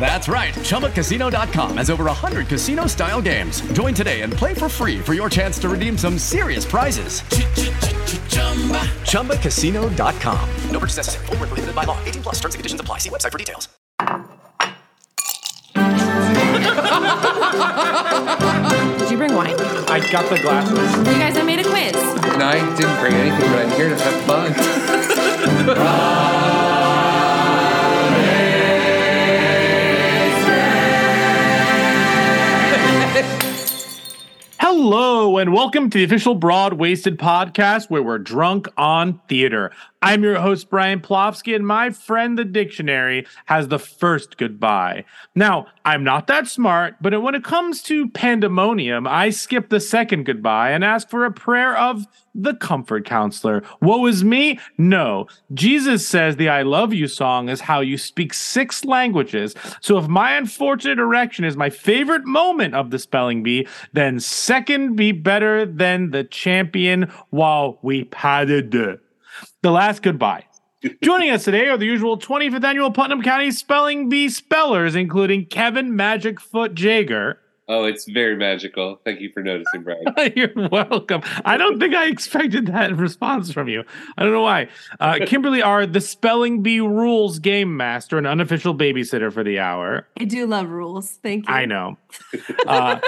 That's right. ChumbaCasino.com has over 100 casino style games. Join today and play for free for your chance to redeem some serious prizes. ChumbaCasino.com. No purchase necessary. Void were prohibited by law. 18 plus terms and conditions apply. See website for details. Did you bring wine? I got the glasses. You guys, I made a quiz. No, I didn't bring anything, but I'm here to have fun. And welcome to the official Broadwaysted podcast where we're drunk on theater. I'm your host, Brian Plofsky, and my friend, the dictionary, has the first goodbye. Now, I'm not that smart, but when it comes to pandemonium, I skip the second goodbye and ask for a prayer of the comfort counselor. Woe is me? No. Jesus says the I love you song is how you speak six languages. So if my unfortunate erection is my favorite moment of the spelling bee, then second be better than the champion while we padded the last goodbye. Joining us today are the usual 25th annual Putnam County Spelling Bee spellers, including Kevin Magic Foot Jager. Oh, it's very magical. Thank you for noticing, Brian. You're welcome. I don't think I expected that response from you. I don't know why. Uh, Kimberly are the Spelling Bee Rules Game Master and unofficial babysitter for the hour. I do love rules. Thank you. I know. Uh,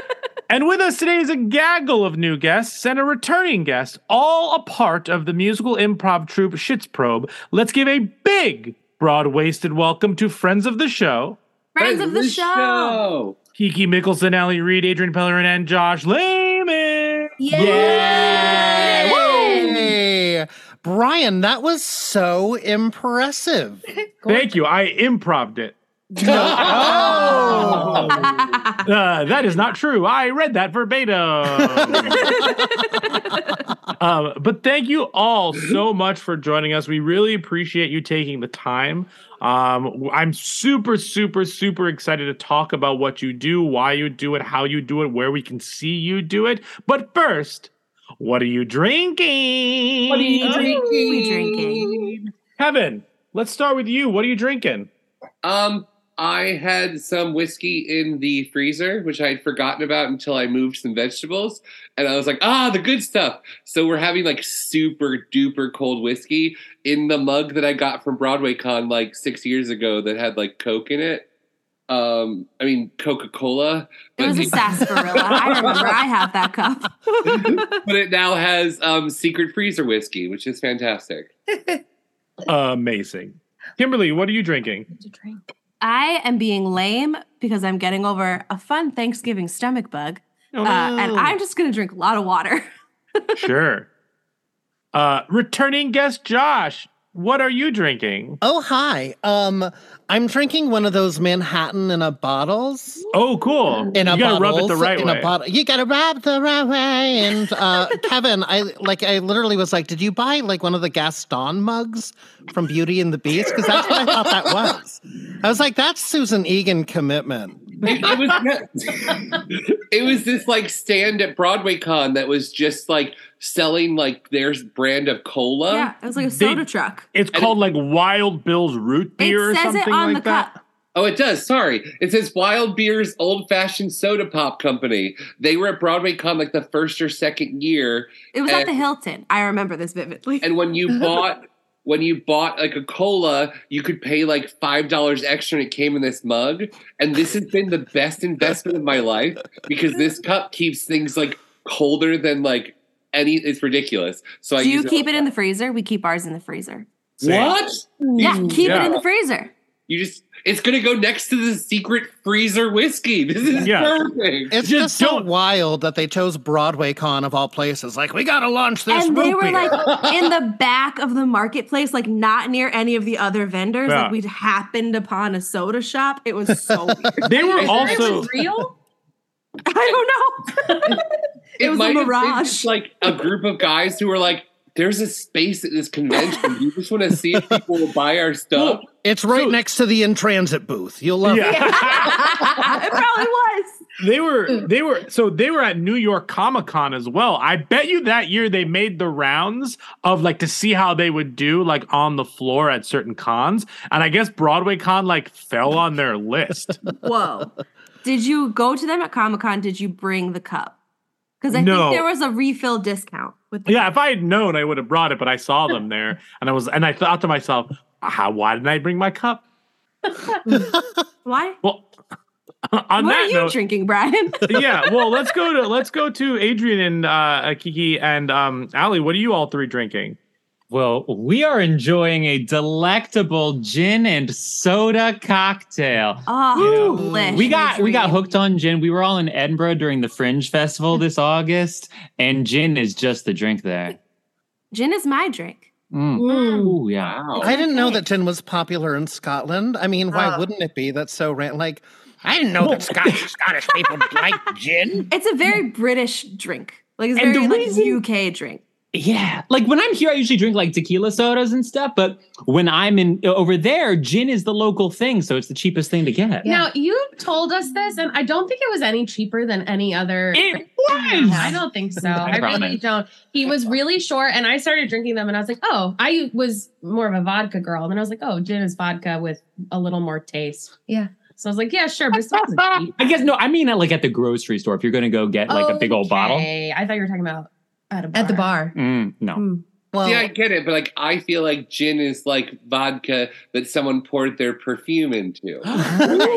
and with us today is a gaggle of new guests and a returning guest, all a part of the musical improv troupe Shits Probe. Let's give a big, broad waisted welcome to friends of the show. Friends, friends of the, the show. show. Kiki Mickelson, Ellie Reed, Adrian Pellerin, and Josh Lehman. Yay! Yay! Brian, that was so impressive. Thank you. I improved it. oh. uh, that is not true. I read that verbatim. um, but thank you all so much for joining us. We really appreciate you taking the time. Um, I'm super, super, super excited to talk about what you do, why you do it, how you do it, where we can see you do it. But first, what are you drinking? What are you drinking? drinking? Kevin, let's start with you. What are you drinking? Um, I had some whiskey in the freezer, which I had forgotten about until I moved some vegetables. And I was like, ah, the good stuff. So we're having like super duper cold whiskey in the mug that I got from Broadway Con like six years ago that had like Coke in it. Um, I mean Coca Cola. It was a sarsaparilla. I remember. I have that cup. but it now has um, secret freezer whiskey, which is fantastic. Amazing. Kimberly, what are you drinking? To drink. I am being lame because I'm getting over a fun Thanksgiving stomach bug. Oh. Uh, and I'm just going to drink a lot of water. sure. Uh, returning guest Josh, what are you drinking? Oh, hi. Um, I'm drinking one of those Manhattan in a bottles. Oh, cool. In a you gotta rub it the bottles, right in way. A bottle. You gotta rub the right way. And uh, Kevin, I like. I literally was like, "Did you buy like one of the Gaston mugs from Beauty and the Beast?" Because that's what I thought that was. I was like, "That's Susan Egan commitment." It, it was it was this like stand at Broadway Con that was just like selling like their brand of cola. Yeah, it was like a soda truck. It's called like Wild Bill's root beer or says it something on like the that. cup. Oh, it does. Sorry. It says Wild Beer's Old Fashioned Soda Pop Company. They were at Broadway Con like the first or second year. It was at the Hilton. I remember this vividly. And when you bought when you bought like a cola, you could pay like five dollars extra and it came in this mug. And this has been the best investment of my life because this cup keeps things like colder than like any it's ridiculous. So I Do you use keep it in the freezer? We keep ours in the freezer. What? Yeah, mm, keep it in the freezer. You just it's gonna go next to the secret freezer whiskey. This is perfect. It's just, so wild that they chose Broadway Con of all places. Like, we gotta launch this. and they were beer. like in the back of the marketplace, like not near any of the other vendors. Yeah. Like we'd happened upon a soda shop. It was so weird. They were also real. I don't know. it, was a might have been mirage. just like a group of guys who were like, "There's a space at this convention. You just want to see if people will buy our stuff." It's right next to the in transit booth. You'll love Yeah. it. it probably was. They were they were so they were at New York Comic Con as well. I bet you that year they made the rounds of like to see how they would do like on the floor at certain cons. And I guess Broadway Con like fell on their list. Whoa. Did you go to them at Comic Con? Did you bring the cup? Because I No. think there was a refill discount with the yeah, if I had known I would have brought it, but I saw them there and I was and I thought to myself, how why didn't I bring my cup? Why? Well on what that are you note, drinking, Brian? yeah, well, let's go to let's go to Adrian and uh, Kiki and um, Allie. What are you all three drinking? Well, we are enjoying a delectable gin and soda cocktail. Oh, You know, we got we got hooked on gin. We were all in Edinburgh during the Fringe Festival this August, and gin is just the drink there. Gin is my drink. Mm. mm. Ooh, yeah. I didn't know that gin was popular in Scotland. I mean, why Oh. wouldn't it be? That's so ran like I didn't know that Scottish Scottish people like gin. It's a very British drink. Like it's And very the like reason- UK drink. Yeah, like when I'm here, I usually drink like tequila sodas and stuff. But when I'm in over there, gin is the local thing, so it's the cheapest thing to get. Now you told us this, and I don't think it was any cheaper than any other. It was. I don't think so. I, really promise. don't. He was really short, and I started drinking them, and I was like, oh, I was more of a vodka girl, and then I was like, oh, gin is vodka with a little more taste. Yeah. So I was like, yeah, sure, but it's not cheap. I guess no, I mean like at the grocery store. If you're gonna go get like a big old bottle. I thought you were talking about at a bar. At the bar. Mm, no. Well, See, I get it, but like I feel like gin is like vodka that someone poured their perfume into.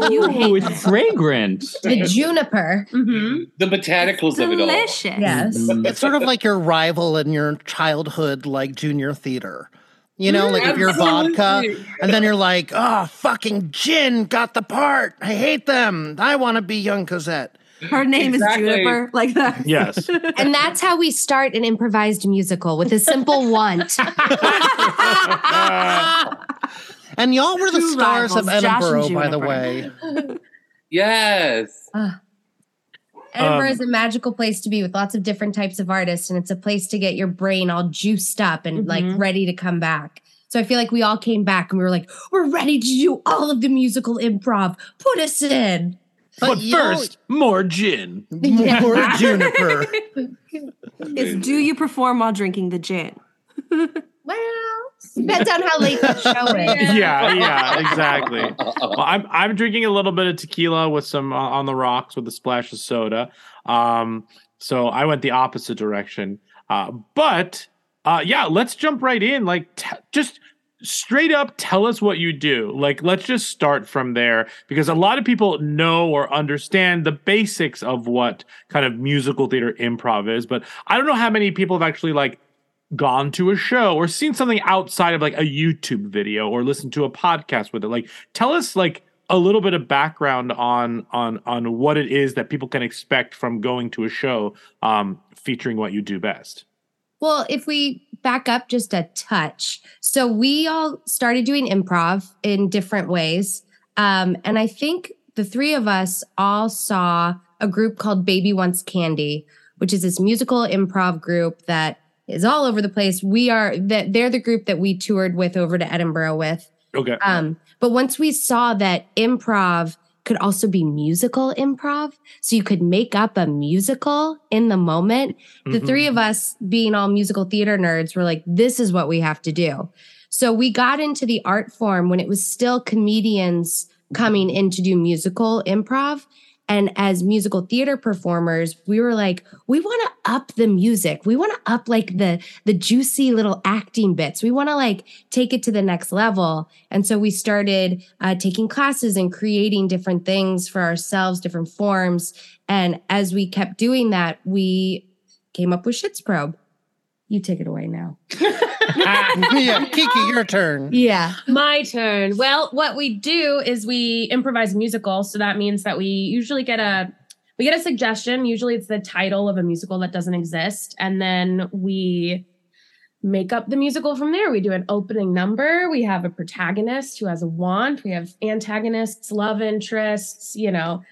you Ooh, it's fragrant. The juniper. Mm-hmm. the botanicals of it all. Delicious. Yes. it's sort of like your rival in your childhood, like junior theater. You know, like if you're vodka, and then you're like, oh, fucking gin got the part. I hate them. I want to be young Cosette. Her name Exactly. is Juniper. Like that. Yes. And that's how we start an improvised musical with a simple want. And y'all were the Two stars of rivals, Josh and Edinburgh, by the way. Yes. Edinburgh Um, is a magical place to be with lots of different types of artists, and it's a place to get your brain all juiced up and like Mhm. ready to come back. So I feel like we all came back and we were like, we're ready to do all of the musical improv. Put us in. But, you know- first, more gin. More juniper. It's do you perform while drinking the gin? Well, depends on how late the show is. yeah, yeah, exactly. Well, I'm I'm drinking a little bit of tequila with some uh, on the rocks with a splash of soda. Um, so I went the opposite direction. Uh, but uh, yeah, let's jump right in. Like, t- just straight up, tell us what you do. Like, let's just start from there because a lot of people know or understand the basics of what kind of musical theater improv is, but I don't know how many people have actually like gone to a show or seen something outside of like a YouTube video or listened to a podcast with it. Like tell us like a little bit of background on on on what it is that people can expect from going to a show um featuring what you do best. Well, if we back up just a touch, so we all started doing improv in different ways. Um, and I think the three of us all saw a group called Baby Wants Candy, which is this musical improv group that is all over the place. We are that they're the group that we toured with over to Edinburgh with. Okay. Um, but once we saw that improv could also be musical improv, so you could make up a musical in the moment. The Mhm. three of us, being all musical theater nerds, were like, this is what we have to do. So we got into the art form when it was still comedians coming in to do musical improv. And as musical theater performers, we were like, we want to up the music. We want to up like the the juicy little acting bits. We want to like take it to the next level. And so we started uh, taking classes and creating different things for ourselves, different forms. And as we kept doing that, we came up with Shits Probe. You take it away now. Ah, yeah, Kiki, your turn. Yeah. My turn. Well, what we do is we improvise musical. So that means that we usually get a we get a suggestion. Usually it's the title of a musical that doesn't exist. And then we make up the musical from there. We do an opening number. We have a protagonist who has a want. We have antagonists, love interests, you know,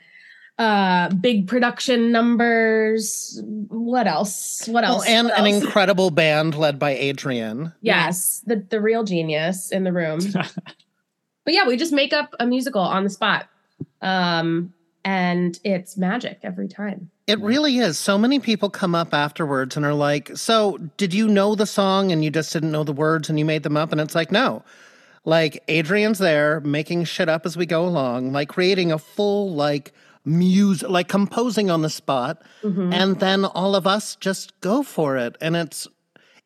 uh big production numbers. What else? What Well, else? and What an else? incredible band led by Adrian. Yes, the the real genius in the room. but yeah, we just make up a musical on the spot. Um and it's magic every time. It really is. So many people come up afterwards and are like, So, did you know the song and you just didn't know the words and you made them up? And it's like, No. Like, Adrian's there making shit up as we go along, like creating a full, like, music, like composing on the spot. Mhm. And then all of us just go for it. And it's,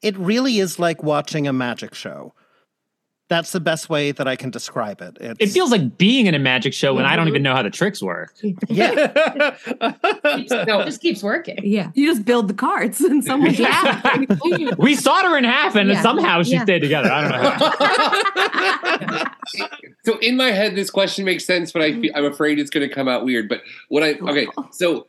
it really is like watching a magic show. That's the best way that I can describe it. It's, It feels like being in a magic show when I don't Mhm. even know how the tricks work. Yeah. no, it just keeps working. Yeah. You just build the cards and someone Yeah. we sawed her in half and Yeah. somehow she Yeah. stayed together. I don't know. how. so in my head, this question makes sense, but I fe- I'm afraid it's going to come out weird. But what I okay, so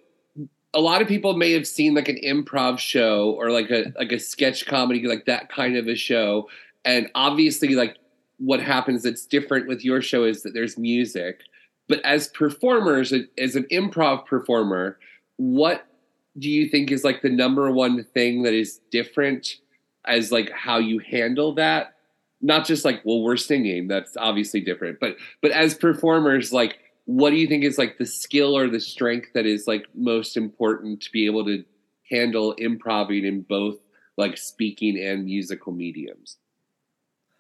a lot of people may have seen like an improv show or like a like a sketch comedy, like that kind of a show, and obviously, like what happens that's different with your show is that there's music. But as performers, as an improv performer, what do you think is like the number one thing that is different as like how you handle that? Not just like, well, we're singing, that's obviously different, but but as performers, like what do you think is like the skill or the strength that is like most important to be able to handle improving in both like speaking and musical mediums?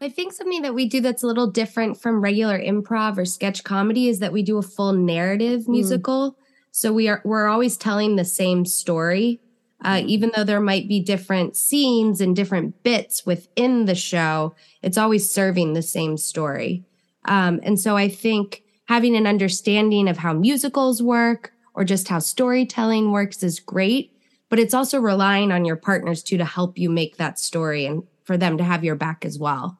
I think something that we do that's a little different from regular improv or sketch comedy is that we do a full narrative musical. So we are we're always telling the same story, uh, even though there might be different scenes and different bits within the show. It's always serving the same story, um, and so I think having an understanding of how musicals work or just how storytelling works is great. But it's also relying on your partners too to help you make that story and for them to have your back as well.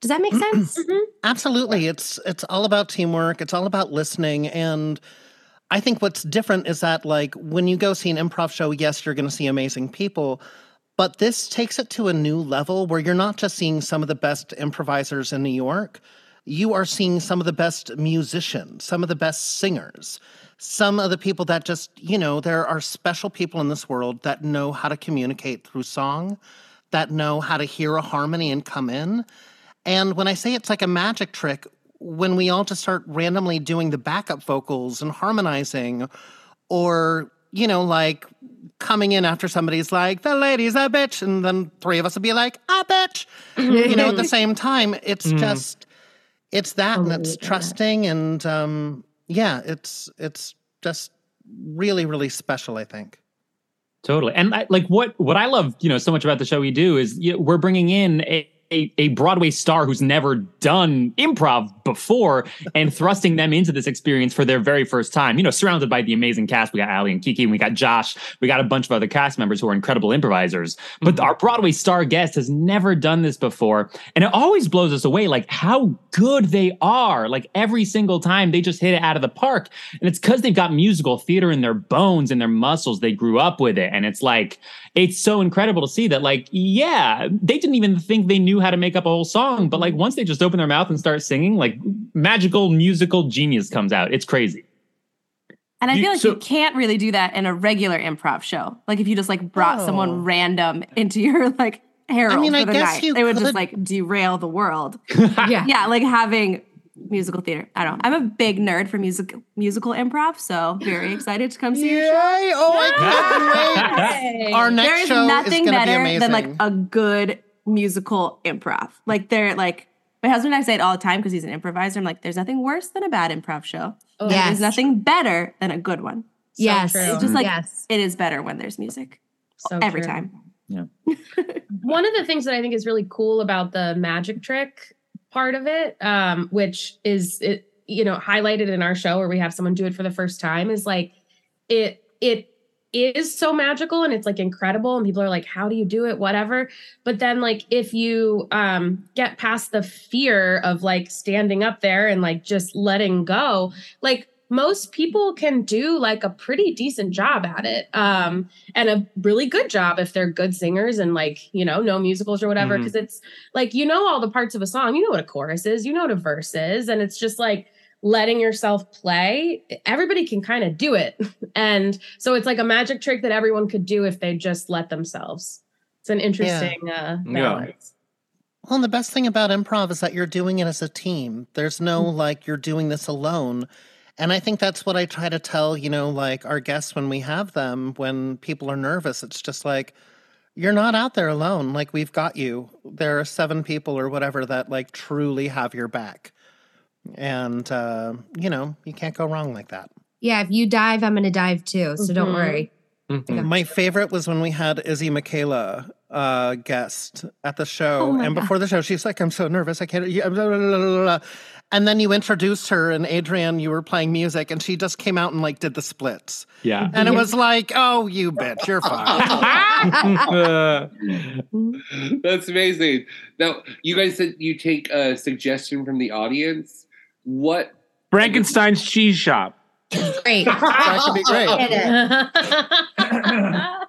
Does that make sense? Mm-hmm. Absolutely. It's it's all about teamwork. It's all about listening. And I think what's different is that like when you go see an improv show, yes, you're gonna see amazing people. But this takes it to a new level where you're not just seeing some of the best improvisers in New York. You are seeing some of the best musicians, some of the best singers, some of the people that just, you know, there are special people in this world that know how to communicate through song, that know how to hear a harmony and come in. And when I say it's like a magic trick, when we all just start randomly doing the backup vocals and harmonizing, or, you know, like coming in after somebody's like, the lady's a bitch, and then three of us would be like, a bitch, you know, at the same time, it's Mm. just, it's that and it's trusting and, um, yeah, it's, it's just really, really special, I think. Totally. And I, like what what I love, you know, so much about the show we do is you know, we're bringing in a, a, a Broadway star who's never done improv before and thrusting them into this experience for their very first time. You know, surrounded by the amazing cast. We got Ali and Kiki, and we got Josh. We got a bunch of other cast members who are incredible improvisers. But mm-hmm. our Broadway star guest has never done this before. And it always blows us away, like how good they are. Like every single time they just hit it out of the park. And it's because they've got musical theater in their bones and their muscles. They grew up with it. And it's like, it's so incredible to see that, like, yeah, they didn't even think they knew how to make up a whole song. But like once they just open their mouth and start singing, like magical musical genius comes out. It's crazy. And I You- feel like so- you can't really do that in a regular improv show. Like if you just like brought Oh. someone random into your like herald I mean, for I the guess night, you they would could- just like derail the world. yeah. yeah, like having musical theater. I don't know. I'm a big nerd for music musical improv, so very excited to come see your show. Oh, I can't wait. Our next there is show is nothing gonna be better than like a good musical improv. Like they're like my husband and I say it all the time because he's an improviser. I'm like, there's nothing worse than a bad improv show. Oh, yes. There's nothing better than a good one. Yes. true. It's just like Yes. it is better when there's music. So every true. time. Yeah. one of the things that I think is really cool about the magic trick part of it, um, which is it, you know, highlighted in our show where we have someone do it for the first time, is like it it is so magical and it's like incredible and people are like how do you do it? whatever. But then like if you um get past the fear of like standing up there and like just letting go like most people can do like a pretty decent job at it um and a really good job if they're good singers and like you know know musicals or whatever because it's like you know all the parts of a song you know what a chorus is you know what a verse is and it's just like letting yourself play everybody can kind of do it. And so it's like a magic trick that everyone could do if they just let themselves. It's an interesting uh balance. Well, and the best thing about improv is that you're doing it as a team. There's no like you're doing this alone. And I think that's what I try to tell, you know, like our guests when we have them, when people are nervous. It's just like, you're not out there alone. Like, we've got you. There are seven people or whatever that like truly have your back. And, uh, you know, you can't go wrong like that. Yeah, if you dive, I'm going to dive too. So don't Mhm. worry. My favorite was when we had Izzy McCalla uh, guest at the show, Oh my and God. before the show, she's like, "I'm so nervous, I can't." yeah, blah, blah, blah, blah, blah." And then you introduced her, and Adrian, you were playing music, and she just came out and like did the splits, Yeah. and it was like, "Oh, you bitch, you're fine." That's amazing. Now, you guys said you take a suggestion from the audience. What? Frankenstein's cheese shop. Great. that could be great.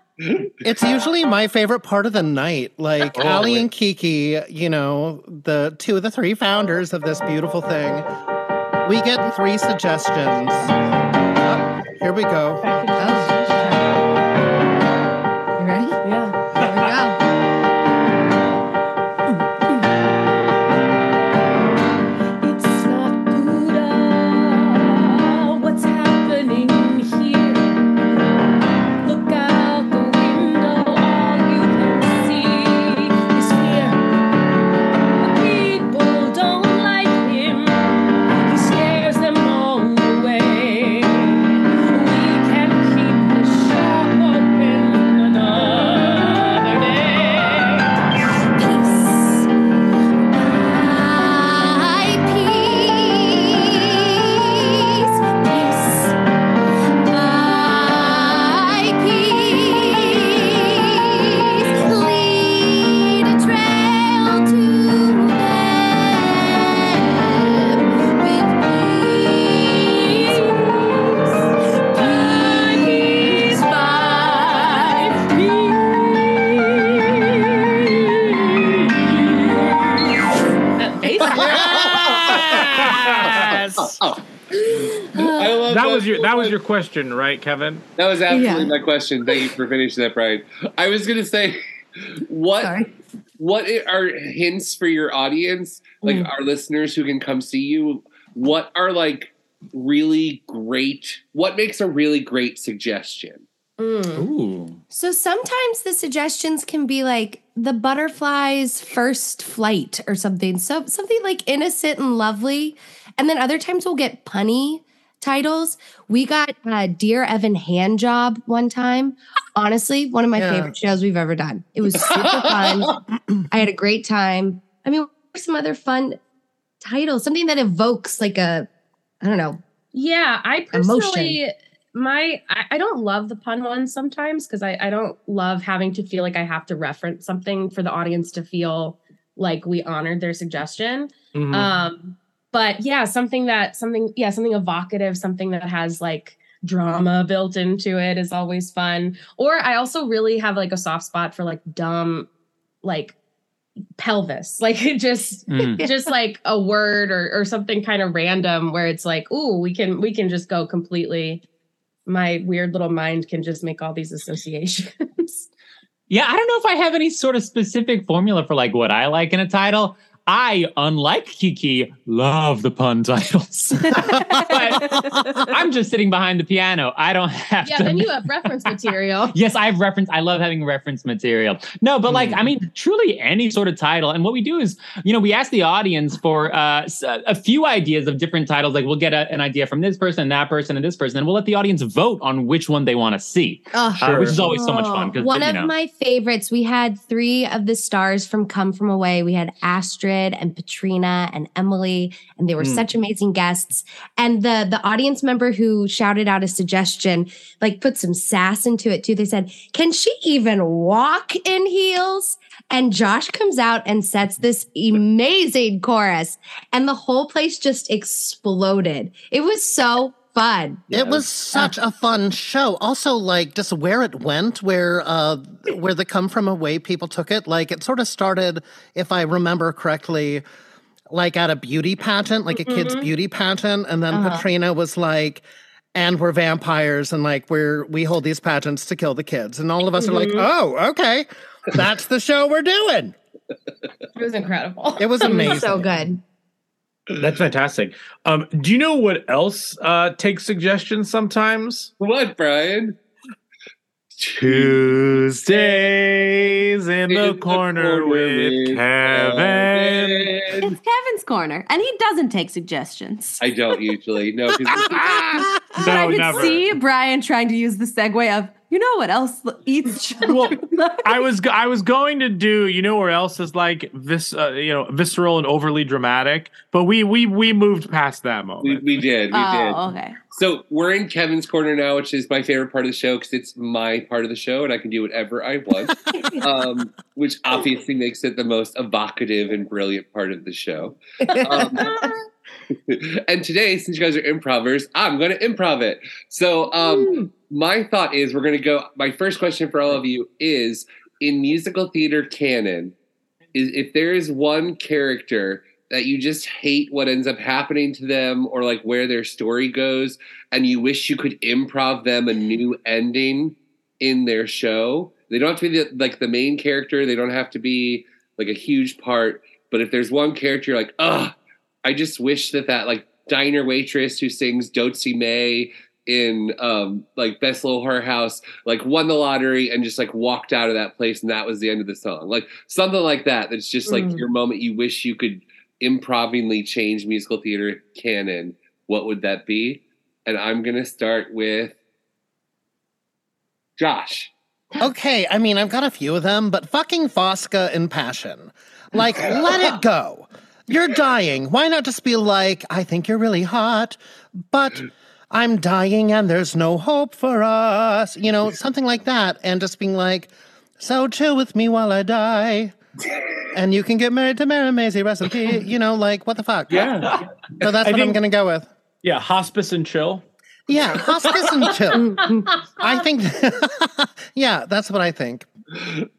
It's usually my favorite part of the night. Like Oh, Ali and Kiki, you know, the two of the three founders of this beautiful thing. We get three suggestions. Oh, here we go. Question, right, Kevin? That was absolutely Yeah. my question. Thank you for finishing that, Brian. I was going to say, what what are hints for your audience, like Mm. our listeners who can come see you? What are like really great? What makes a really great suggestion? Ooh. So sometimes the suggestions can be like the butterfly's first flight or something. So something like innocent and lovely. And then other times we'll get punny titles. We got uh, Dear Evan Hand Job one time. Honestly, one of my Yeah. favorite shows we've ever done. It was super fun. I had a great time. I mean, what are some other fun titles? Something that evokes like a, I don't know. Yeah, I Emotion. personally my I, I don't love the pun ones sometimes because I, I don't love having to feel like I have to reference something for the audience to feel like we honored their suggestion. Mhm. Um, but yeah, something that something yeah, something evocative, something that has like drama built into it is always fun. Or I also really have like a soft spot for like dumb like pelvis like just Mm. just like a word or or something kind of random where it's like ooh we can we can just go completely my weird little mind can just make all these associations Yeah, I don't know if I have any sort of specific formula for like what I like in a title. I, unlike Kiki, love the pun titles. but I'm just sitting behind the piano. I don't have yeah to. then you have reference material yes, I have reference. I love having reference material. No, but like, I mean, truly any sort of title. And what we do is, you know, we ask the audience for uh, s- a few ideas of different titles. Like, we'll get a, an idea from this person, and that person, and this person, and we'll let the audience vote on which one they want to see, Oh, uh, which is always so much fun. 'cause, One you of know, my favorites, we had three of the stars from Come From Away. We had Astrid and Patrina and Emily, and they were. Mm. such amazing guests. And the the audience member who shouted out a suggestion, like put some sass into it too. They said, Can she even walk in heels? And Josh comes out and sets this amazing chorus, and the whole place just exploded. It was so fun. It was such a fun show. Also, like just where it went, where uh where the come from away people took it. Like it sort of started, if I remember correctly, like at a beauty pageant, like a kid's Mm-hmm. Mhm. beauty pageant, and then Uh-huh. Katrina was like. And we're vampires, and like we're we hold these pageants to kill the kids, and all of us are like, Mhm. "Oh, okay, that's the show we're doing." it was incredible It was amazing. so good. That's fantastic. Um, do you know what else uh, takes suggestions sometimes? What, Brian? Tuesdays in the corner with Kevin. It's Kevin's corner, and he doesn't take suggestions. I don't usually. No, But I No, could never. see Brian trying to use the segue of, you know what else eats Well, I was I was going to do you know where else is like this uh, you know visceral and overly dramatic, but we we we moved past that moment. we, we did. We Oh, did. okay. So we're in Kevin's corner now, which is my favorite part of the show because it's my part of the show and I can do whatever I want, um, which obviously makes it the most evocative and brilliant part of the show. Um, and today, since you guys are improvers, I'm going to improv it. So um, my thought is we're going to go. My first question for all of you is in musical theater canon, is if there is one character that you just hate what ends up happening to them or like where their story goes and you wish you could improv them a new ending in their show they don't have to be the, like the main character they don't have to be like a huge part but if there's one character like ugh i just wish that that like diner waitress who sings Doatsy Mae in um like best little Whorehouse like won the lottery and just like walked out of that place and that was the end of the song like something like that that's just like Mm. your moment you wish you could improvingly change musical theater canon what would that be and i'm gonna start with josh Okay, I mean, I've got a few of them, but fucking Fosca in Passion. Like, let it go. You're dying. Why not just be like, I think you're really hot, but I'm dying and there's no hope for us. You know, something like that. And just being like, so chill with me while I die. And you can get married to Mary Maisie, peace. You know, like, what the fuck? Yeah. So that's I what I'm going to go with. Yeah, hospice and chill. Yeah, hospice and chill. I think, yeah, that's what I think.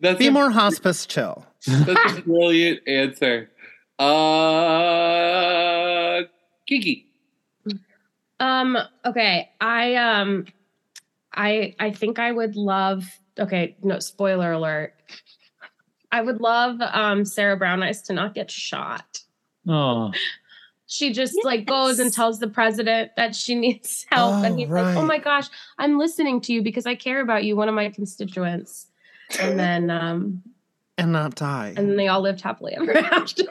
That's Be a- more hospice chill. That's a brilliant answer. Uh, Kiki. Um, okay. I um I I think I would love okay, no spoiler alert. I would love um Sarah Brown Eyes to not get shot. Oh. She just like goes and tells the president that she needs help. and Oh, he's like, Oh my gosh, I'm listening to you because I care about you, one of my constituents. And then um And not die. and then they all lived happily ever after.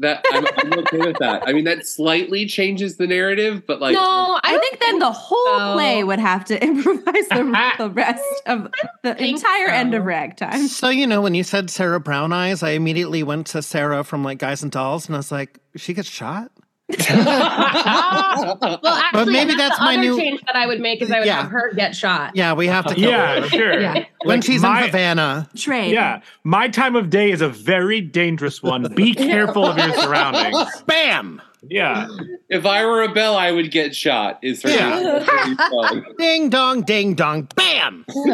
That I'm, I'm okay with that. I mean, that slightly changes the narrative, but like, no, I, think then the whole so. play would have to improvise the, the rest of the think entire end of ragtime. So you know, when you said Sarah Brown Eyes, I immediately went to Sarah from like Guys and Dolls, and I was like, she gets shot. Well, actually, but maybe that's the my other new- change that I would make is I would Yeah. have her get shot. Yeah, we have to. Kill Yeah, her. sure. Yeah. When Like, she's my- in Havana. Trade. Yeah, my time of day is a very dangerous one. Be careful of your surroundings. Bam! Yeah. if I were a bell, I would get shot. Is her Yeah. song. Ding dong, ding dong, bam! It's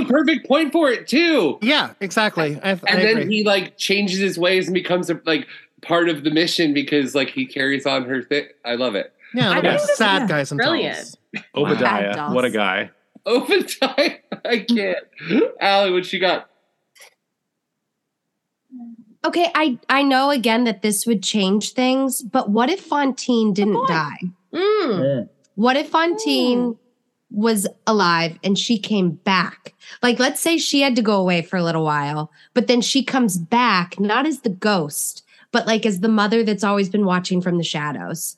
the perfect point for it too. Yeah, exactly. I, I and then agree. he like changes his ways and becomes a, like part of the mission because like he carries on her thing. I love it. yeah, I look think at this is sad guys and brilliant. Obadiah. Dolls. What a guy. Obadiah, I can't. Allie, what you got? Okay, I I know again that this would change things, but what if Fantine didn't die? Mm. What if Fantine was alive and she came back? Like, let's say she had to go away for a little while, but then she comes back, not as the ghost, but like as the mother that's always been watching from the shadows.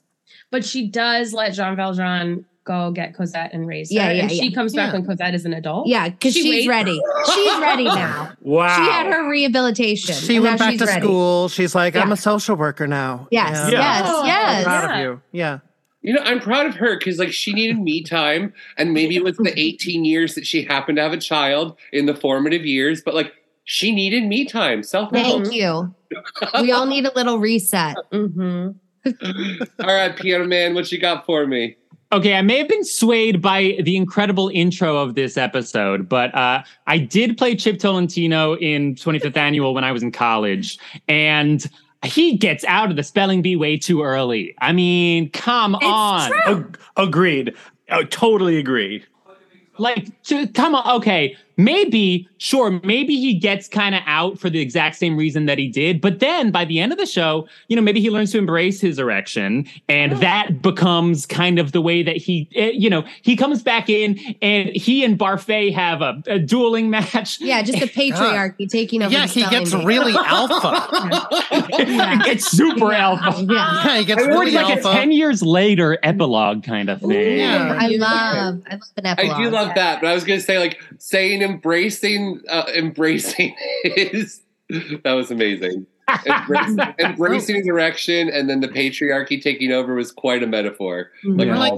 But she does let Jean Valjean go get Cosette and raise her. Yeah, yeah, and she comes back Yeah. when Cosette is an adult. Yeah, because She she's waits- ready. She's ready now. Wow. She had her rehabilitation. She went back to ready. school. She's like, I'm a social worker now. Yes, Yeah. yes, Oh, yes. Proud Yeah. of you. Yeah. You know, I'm proud of her because like she needed me time, and maybe it was the 18 years that she happened to have a child in the formative years, but like she needed me time. Self help. Thank you. We all need a little reset. Mm-hmm. All right, Piano Man, what you got for me? Okay, I may have been swayed by the incredible intro of this episode, but uh, I did play Chip Tolentino in 25th Annual when I was in college, and he gets out of the spelling bee way too early. I mean, come on. Ag- agreed. Oh, totally agreed. Like, to, come on. Okay, maybe, sure, maybe he gets kind of out for the exact same reason that he did. But then by the end of the show, you know, maybe he learns to embrace his erection, and that becomes kind of the way that he, eh, you know, he comes back in, and he and Barfée have a, a dueling match. Yeah, just the patriarchy taking over. Yeah, he gets bee. really alpha. it gets super alpha. Yeah. Yeah, he gets Or really like a alpha. 10 years later epilogue kind of thing. Yeah. I love, I love an epilogue. I epilogue. do love that, but I was gonna say like saying embracing uh, embracing is that was amazing. Embracing, embracing his erection and then the patriarchy taking over was quite a metaphor. Like, We're like,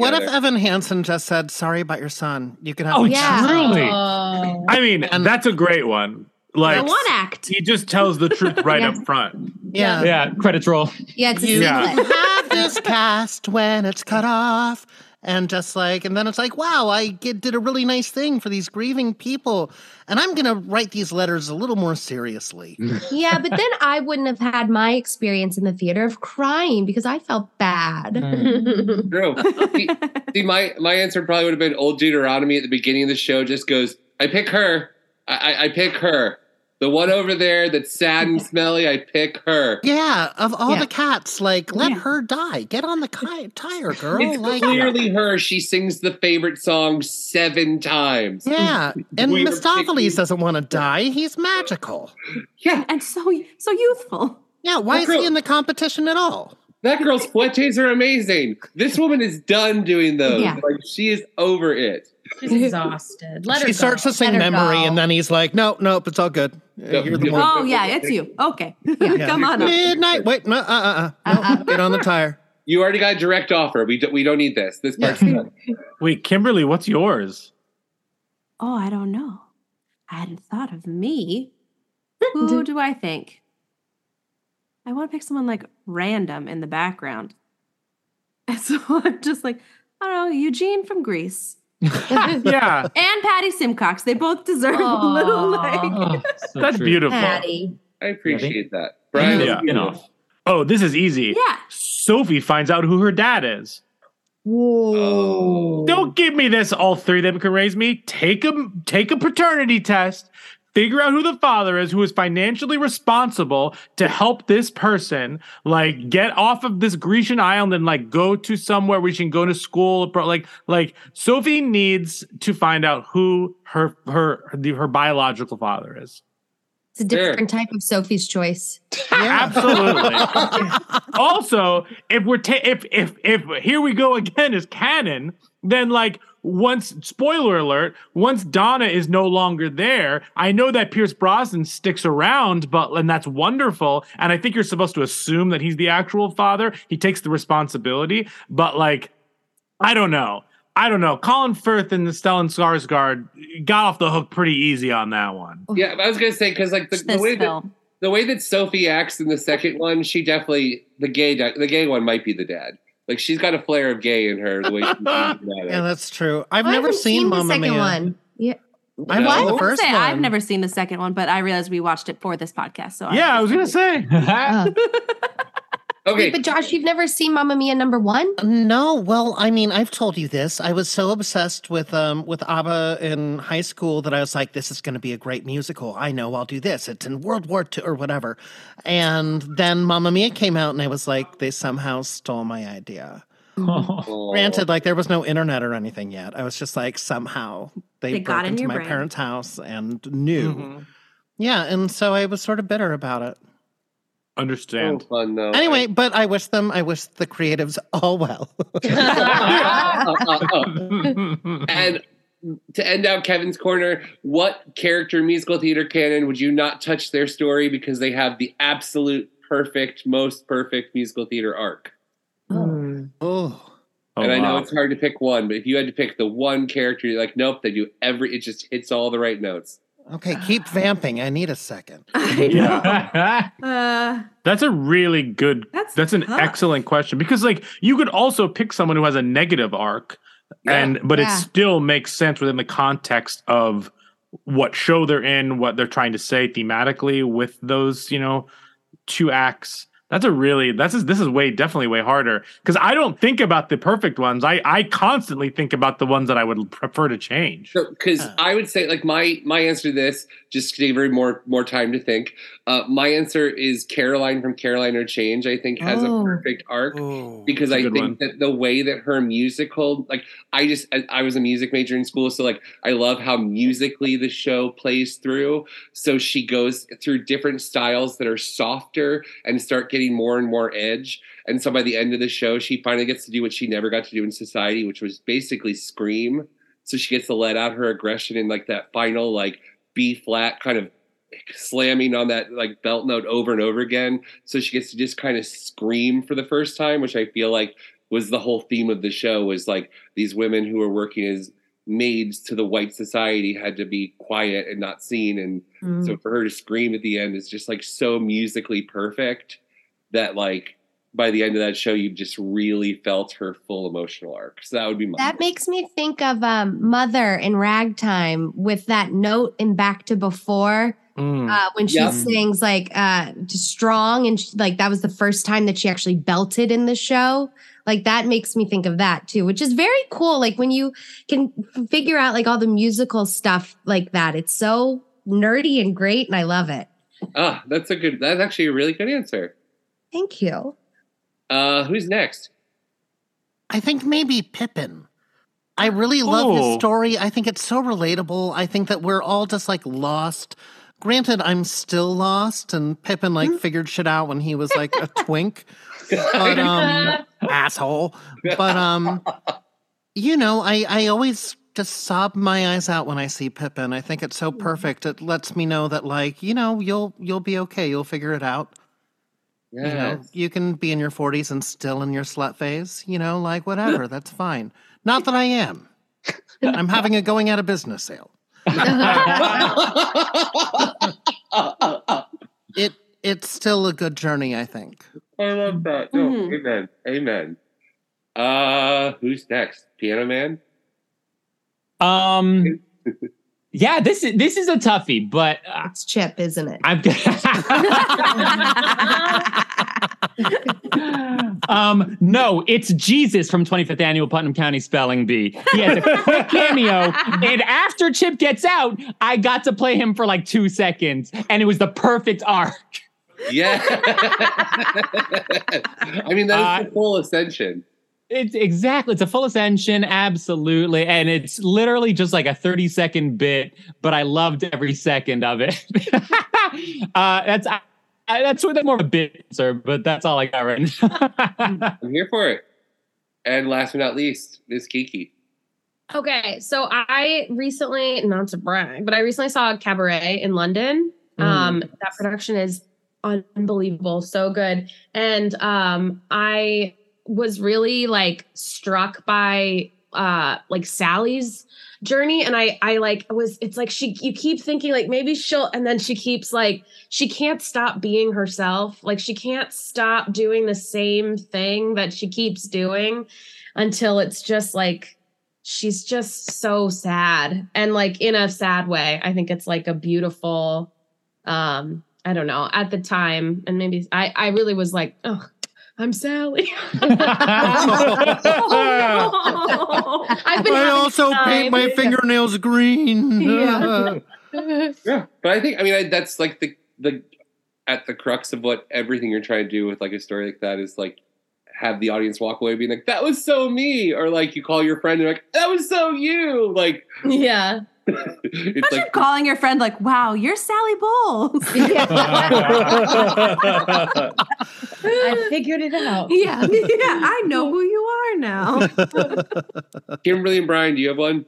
what if. Evan Hansen just said, "Sorry about your son. You can have." Oh, Yeah. truly. Oh. I mean, and that's a great one. Like, the one act. he just tells the truth right Yeah. up front. Yeah. Yeah, credits roll. Yeah, it's You Yeah. have this cast when it's cut off. And just like, and then it's like, wow, I get, did a really nice thing for these grieving people. And I'm going to write these letters a little more seriously. Yeah, but then I wouldn't have had my experience in the theater of crying because I felt bad. Hmm. True. see, see, my my answer probably would have been old Deuteronomy at the beginning of the show. Just goes, I pick her. I, I, I pick her. The one over there that's sad and smelly. I pick her. Yeah, of all Yeah. the cats, like, let her die. Get on the ki- tire, girl. It's like, clearly her. She sings the favorite song seven times. yeah. And We Mistoffelees picking- doesn't want to die. He's magical. Yeah, and so so youthful. Yeah, why is girl- he in the competition at all? that girl's fouettes are amazing. This woman is done doing those. Yeah. Like she is over it. She's exhausted. Let her she starts go. to sing memory, go. and then he's like, nope, nope, it's all good. No, You're the one. Oh yeah, it's you. Okay, Yeah. come on up. Midnight. Wait, no, uh, uh, uh. No, get on the tire. You already got a direct offer. We do, we don't need this. This part's done. Wait, Kimberly, what's yours? Oh, I don't know. I hadn't thought of me. Who do I think? I want to pick someone like random in the background. And so I'm just like, I don't know, Eugene from Grease Yeah, and Patty Simcox. They both deserve a little like. Oh, so that's true. beautiful. Patty. I appreciate that. And Brian, the Yeah. spin-off. Oh, this is easy. Yeah. Sophie finds out who her dad is. Oh. Don't give me this. All three of them can raise me. Take a take a paternity test. Figure out who the father is, who is financially responsible to help this person, like get off of this Grecian island and like go to somewhere where she can go to school. pro- Like, like Sophie needs to find out who her her the, her biological father is. It's a different type of Sophie's choice. Absolutely. also, if we're ta- if if if here we go again is canon, then like once spoiler alert, once Donna is no longer there, I know that Pierce Brosnan sticks around, but and that's wonderful. And I think you're supposed to assume that he's the actual father. He takes the responsibility, but like, I don't know. I don't know. Colin Firth and the Stellan Skarsgård got off the hook pretty easy on that one. Yeah, I was gonna say because like the, the This way that the way that Sophie acts in the second one, she definitely the gay the gay one might be the dad. Like she's got a flair of gay in her. The way she's about it. Yeah, that's true. I've I never haven't seen, the second Mia. one. Yeah. I've No? the first say one. I've never seen the second one, but I realized we watched it for this podcast. So Yeah, I was gonna say. Uh. Okay, Wait, but Josh, you've never seen Mamma Mia number one? No, well, I mean, I've told you this. I was so obsessed with um with ABBA in high school that I was like, this is going to be a great musical. I know I'll do this. It's in World War II or whatever. And then Mamma Mia came out, and I was like, they somehow stole my idea. Aw. Granted, like there was no internet or anything yet. I was just like, somehow they, They broke got in into your my brain. parents' house and knew. Mhm. Yeah, and so I was sort of bitter about it. Understand. So fun though. Anyway, but I wish them, I wish the creatives all well. and to end out Kevin's corner, what character in musical theater canon would you not touch their story because they have the absolute perfect, most perfect musical theater arc? Hmm. oh. Oh, and I know wow. it's hard to pick one, but if you had to pick the one character, you're like, nope, they do every. It just hits all the right notes. Okay, keep vamping. I need a second. Yeah. Uh, That's a really good. That's That's, an tough. excellent question because, like, you could also pick someone who has a negative arc, Yeah. and but Yeah. it still makes sense within the context of what show they're in, what they're trying to say thematically with those, you know, two acts. That's a really that's is this is way definitely way harder because I don't think about the perfect ones. I I constantly think about the ones that I would prefer to change. Because I would say, like my my answer to this, just to give her more more time to think. Uh, my answer is Caroline from Caroline or Change. I think has Oh. a perfect arc Oh, because that's a I good think one. that the way that her musical, like I just I, I was a music major in school, so like I love how musically the show plays through. So she goes through different styles that are softer and start getting more and more edge. And so by the end of the show, she finally gets to do what she never got to do in society, which was basically scream. So she gets to let out her aggression in like that final like B flat kind of slamming on that like belt note over and over again. So she gets to just kind of scream for the first time, which I feel like was the whole theme of the show was like these women who were working as maids to the white society had to be quiet and not seen and Mm. so for her to scream at the end is just like so musically perfect that like by the end of that show you just really felt her full emotional arc so that would be my That makes me think of um, Mother in Ragtime with that note in Back to Before Mm. uh, when she Yep. sings like uh, strong and she, like that was the first time that she actually belted in the show. Like that makes me think of that too, which is very cool. Like when you can figure out like all the musical stuff like that, it's so nerdy and great, and I love it. ah that's a good that's actually a really good answer Thank you. Uh who's next I think maybe Pippin. I really love Oh. his story. I think it's so relatable. I think that we're all just like lost. Granted, I'm still lost, and Pippin like figured shit out when he was like a twink, but um, asshole. But um, you know, I I always just sob my eyes out when I see Pippin. I think it's so perfect. It lets me know that like you know you'll you'll be okay. You'll figure it out. You know, you can be in your 40s and still in your slut phase, you know, like whatever, that's fine. Not that I am. I'm having a going out of business sale. It it's still a good journey, I think. I love that. No, Mhm. amen. Amen. Uh who's next? Piano Man? Um, yeah, this is this is a toughie, but uh, It's Chip, isn't it? I'm. um, no, it's Jesus from 25th Annual Putnam County Spelling Bee. He has a quick cameo, and after Chip gets out, I got to play him for like two seconds, and it was the perfect arc. Yeah. I mean that is the full ascension. It's exactly. It's a full ascension, absolutely, and it's literally just like a thirty second bit, but I loved every second of it. uh, that's I, I, that's sort of more of a bit sir, but that's all I got right now. I'm here for it. And last but not least, Miss Kiki. Okay, so I recently, not to brag, but I recently saw a Cabaret in London. Mm. Um, that production is unbelievable, so good. And um, I was really like struck by uh like Sally's journey and I I like was it's like she you keep thinking like maybe she'll and then she keeps like she can't stop being herself. Like she can't stop doing the same thing that she keeps doing until it's just like she's just so sad. And like in a sad way. I think it's like a beautiful um i don't know. At the time and maybe i i really was like oh i'm sally I've been I also time. paint my fingernails green. Yeah. Yeah, but I think I mean I, that's like the the at the crux of what everything you're trying to do with like a story like that is like have the audience walk away being like that was so me or like you call your friend and you're like that was so you like yeah it's Imagine like calling your friend like, "Wow, you're Sally Bowles." I figured it out. yeah, yeah, I know who you are now. Kimberly and Brian, do you have one?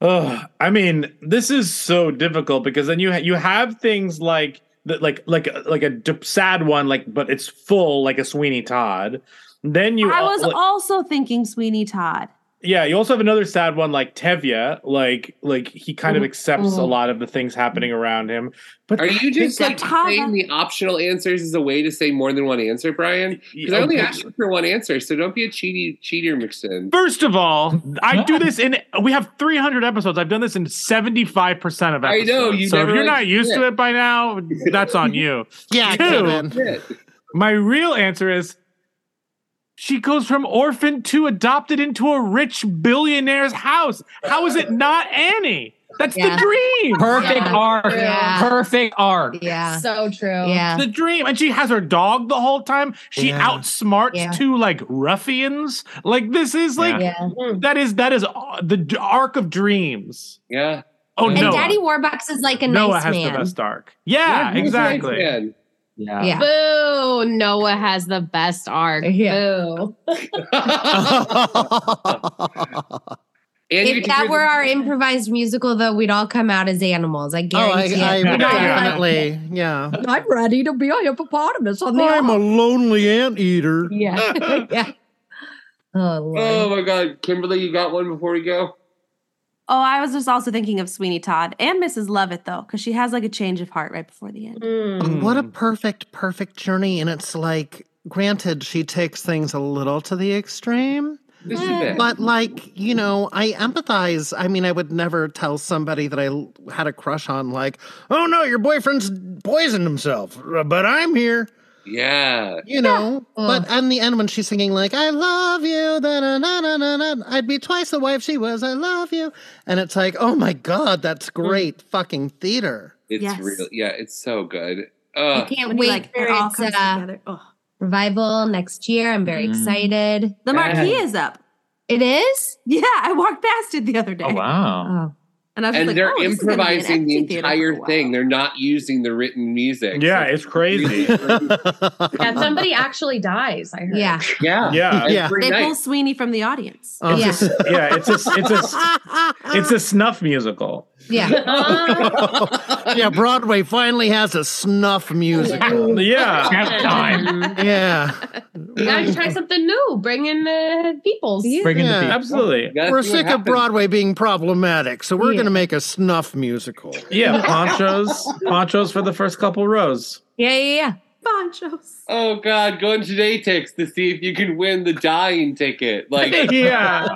Oh, I mean, this is so difficult because then you ha- you have things like the, like like like a d- sad one, like but it's full, like a Sweeney Todd. Then you I was like- also thinking Sweeney Todd. Yeah, you also have another sad one like Tevye, like like he kind of accepts a Mhm. lot of the things happening around him. But Are you just think- like saying the optional answers as a way to say more than one answer, Brian? Because I only asked you for one answer, so don't be a cheaty cheater mixed in. First of all, I do this in. We have 300 episodes. I've done this in 75 percent of episodes I know, you so if you're not used to it by now, that's on you. Yeah, Two, my real answer is she goes from orphan to adopted into a rich billionaire's house. How is it not Annie? That's Yeah. the dream. Perfect Yeah. arc. Yeah. Perfect arc. Yeah. So true. Yeah. The dream, and she has her dog the whole time. She Yeah. outsmarts Yeah. two like ruffians. Like this is like Yeah. that is that is uh, the arc of dreams. Yeah. Oh no. and no, Daddy Warbucks is like a Noah nice has man. the best arc. Yeah, he's a nice exactly. man. Yeah. Yeah. Boo! Noah has the best arc. Boo. And If that were the- our improvised musical, though, we'd all come out as animals. I Oh, I, guarantee I it. would Yeah. definitely, yeah. I'm ready to be a hippopotamus on the I'm a lonely anteater. Yeah. yeah. Oh, Lord. Oh my god, Kimberly, you got one before we go? Oh, I was just also thinking of Sweeney Todd and Mrs. Lovett though, because she has like a change of heart right before the end. Mm. What a perfect, perfect journey. And it's like, granted, she takes things a little to the extreme. Just a bit. But like, you know, I empathize. I mean, I would never tell somebody that I had a crush on, like, oh no, your boyfriend's poisoned himself, but I'm here. Yeah. You know, but in the end, when she's singing like "I love you," da, da, da, da, da, da, I'd be twice the wife she was. I love you, and it's like, oh my god, that's great fucking theater. It's Yes. real. Yeah, it's so good. I Uh, can't wait like for it all its uh. Oh. revival next year. I'm very Mm. excited. The marquee is up. It is? Yeah, I walked past it the other day. Oh wow. Oh. And I was and like, they're oh, this is gonna be an improvising the empty theater for a entire thing. They're not using the written music. Yeah, So it's crazy. Yeah, somebody actually dies. I heard. Yeah. yeah. Yeah. Yeah. They night. pull Sweeney from the audience. Um, Yeah. A, yeah, it's a it's a it's a snuff musical. Yeah. Oh. yeah, Broadway finally has a snuff musical. Yeah. Half time. yeah, You gotta try mm. something new. Bring in the peoples. Bring in the Yeah. Absolutely. We're sick of. Broadway being problematic, so we're Yeah. going to make a snuff musical. Yeah, ponchos, ponchos for the first couple rows. Yeah, yeah, yeah. Ponchos. Oh God, go into Daytix to see if you can win the dying ticket. Like, yeah,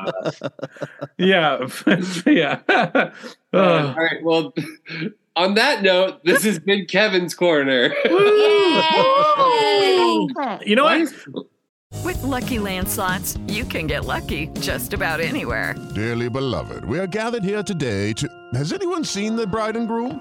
yeah, yeah. uh, all right. Well, on that note, this has been Kevin's corner. You know what? With Lucky Land slots, you can get lucky just about anywhere. Dearly beloved, we are gathered here today to. Has anyone seen the bride and groom?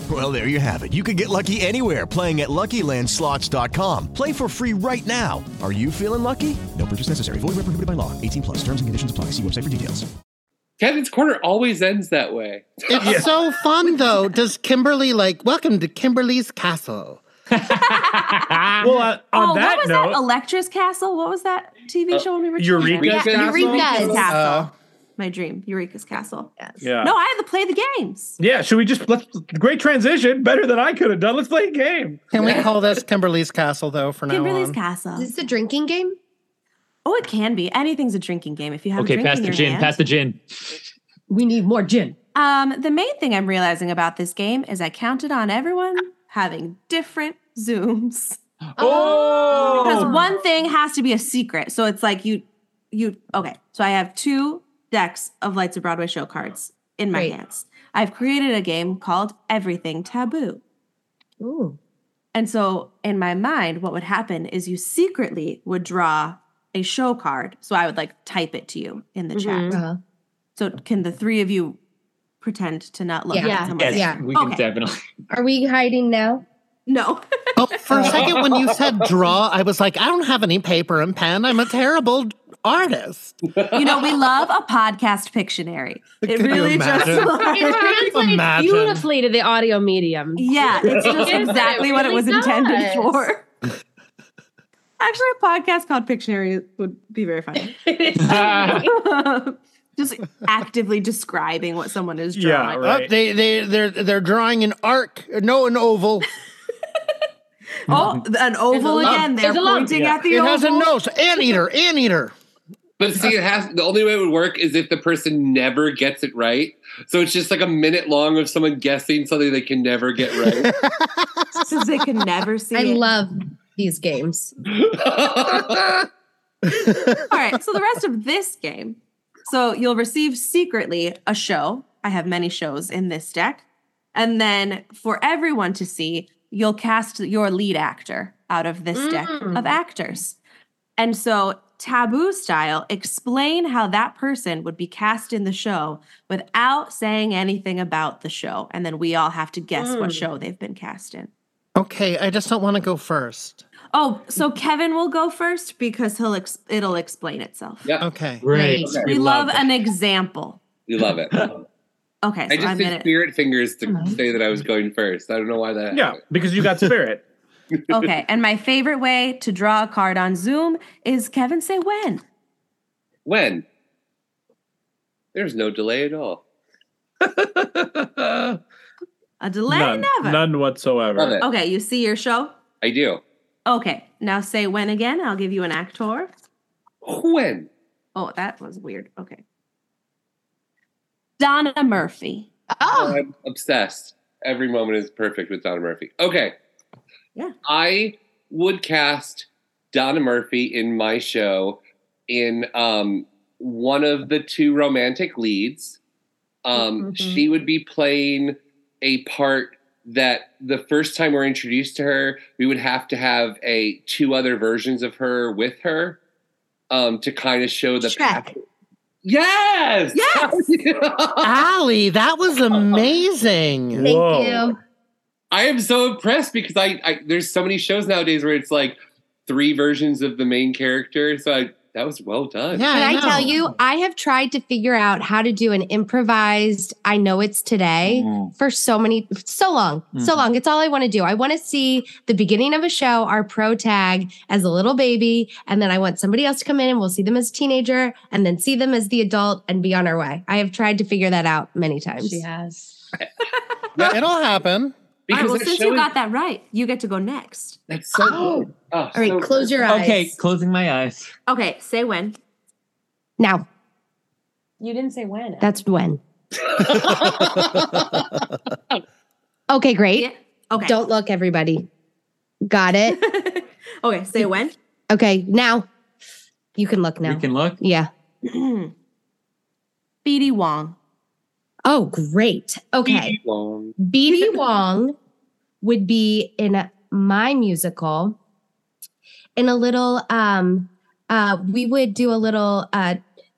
Well, there you have it. You can get lucky anywhere playing at LuckyLandSlots.com. Play for free right now. Are you feeling lucky? No purchase necessary. Void where prohibited by law. 18 plus. Terms and conditions apply. See website for details. Kevin's corner always ends that way. It's so fun though. Does Kimberly like welcome to Kimberly's castle? well, uh, on oh, that what was note, that? Electra's Castle? What was that TV show when we were Eureka's children? Castle? Eureka's Castle. Uh, My dream, Eureka's Castle. Yes. Yeah. No, I had to play the games. yeah, should we just let's great transition, better than I could have done. Let's play a game. Can we call this Kimberly's castle though? For now Kimberly's? Castle. Is this a drinking game? Oh, it can be. Anything's a drinking game if you have a Okay, drink pass in the your gin. hand. Pass the gin. We need more gin. Um, the main thing I'm realizing about this game is I counted on everyone having different zooms. Oh, Because one thing has to be a secret. So it's like you you okay. So I have two decks of Lights of Broadway show cards in my Great. hands. I've created a game called Everything Taboo. Ooh. And so in my mind, what would happen is you secretly would draw a show card. So I would like type it to you in the chat. Uh-huh. So can the three of you pretend to not look Yeah. at someone? Yes, Yeah. we can Okay. definitely. Are we hiding now? No. Oh, for a second, when you said draw, I was like, I don't have any paper and pen. I'm a terrible artist. you know, we love a podcast Pictionary. It Could you really just It translates beautifully to the audio medium. Yeah, it's just Yes, it exactly what it really was intended for. Actually, a podcast called Pictionary would be very funny. just actively describing what someone is drawing. Yeah, drawing. right. Oh, they they they're they're drawing an arc, no, an oval. Oh, an oval again. They're There's pointing Yeah. at the It oval. has a nose. Anteater, anteater. But see, it has the only way it would work is if the person never gets it right. So it's just like a minute long of someone guessing something they can never get right. because they can never see I it. love these games. All right. So the rest of this game. So you'll receive secretly a show. I have many shows in this deck. And then for everyone to see, you'll cast your lead actor out of this deck mm. of actors. And so, taboo style, explain how that person would be cast in the show without saying anything about the show. And then we all have to guess what Mm. show they've been cast in. Okay, I just don't want to go first. Oh, so Kevin will go first because he'll ex- it'll explain itself. yeah, Okay. Great. Okay. We, love an example. we love it. Okay, so I just I'm did gonna spirit fingers to say that I was going first. I don't know why that. Yeah, happened. because you got spirit. Okay. And my favorite way to draw a card on Zoom is Kevin say when. When? There's no delay at all. A delay, none, never. none whatsoever. Love it. Okay, you see your show. I do. Okay, now say when again. I'll give you an actor. When? Oh, that was weird. Okay. Donna Murphy. Oh, I'm obsessed. Every moment is perfect with Donna Murphy. Okay. Yeah. I would cast Donna Murphy in my show in um, one of the two romantic leads. Um, Mhm. She would be playing a part that the first time we're introduced to her, we would have to have a two other versions of her with her um, to kind of show the Shrek. Yes. Yes! Allie, that was amazing. Thank Whoa. you. I am so impressed because I, I there's so many shows nowadays where it's like three versions of the main character. So I, that was well done. Yeah, Can I, tell you, I have tried to figure out how to do an improvised I know it's today Mm. for so many so long. So Mhm. long. It's all I want to do. I want to see the beginning of a show, our pro tag as a little baby, and then I want somebody else to come in and we'll see them as a teenager and then see them as the adult and be on our way. I have tried to figure that out many times. She has. It'll happen. All right, Because well, since show you is- got that right, you get to go next. that's so good. Oh, oh All right, so close good. your eyes. Okay, closing my eyes. Okay, say when. Now, You didn't say when. that's when. Okay, great. Okay. Don't look, everybody. Got it. okay, say when. Okay, now you can look now. You can look. Yeah. BD Wong. Oh, great. Okay. BD Wong would be in my musical in a little um uh we would do a little uh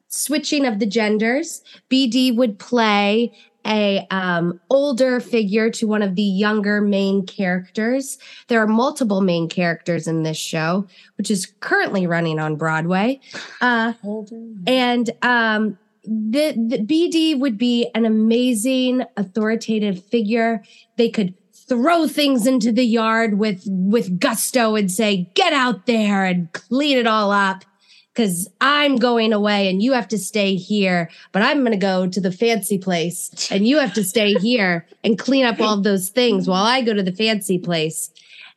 switching of the genders. BD would play a um older figure to one of the younger main characters. There are multiple main characters in this show, which is currently running on Broadway. Uh and um the, the BD would be an amazing authoritative figure. They could throw things into the yard with with gusto and say, "Get out there and clean it all up." Cause I'm going away and you have to stay here, but I'm gonna go to the fancy place and you have to stay here and clean up all those things while I go to the fancy place.